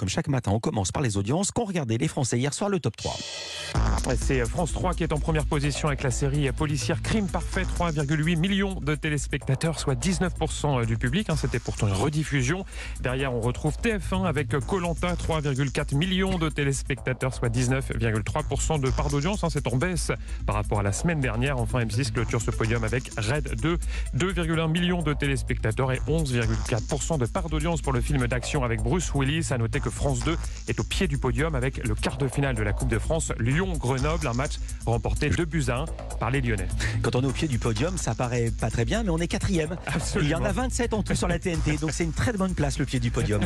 comme chaque matin, on commence par les audiences qu'ont regardé les Français hier soir le top 3. C'est France 3 qui est en première position avec la série policière Crime Parfait, 3,8 millions de téléspectateurs, soit 19% du public. Hein. C'était pourtant une rediffusion. Derrière, on retrouve TF1 avec Colanta, 3,4 millions de téléspectateurs, soit 19,3% de part d'audience. Hein. C'est en baisse par rapport à la semaine dernière. Enfin, M6 clôture ce podium avec Red 2, 2,1 millions de téléspectateurs et 11,4% de part d'audience pour le film d'action avec Bruce Willis. À noter que France 2 est au pied du podium avec le quart de finale de la Coupe de France Lyon-Grenoble, un match remporté 2 buts à 1 par les Lyonnais. Quand on est au pied du podium, ça paraît pas très bien, mais on est quatrième. Absolument. Il y en a 27 en tout sur la TNT, donc c'est une très bonne place le pied du podium.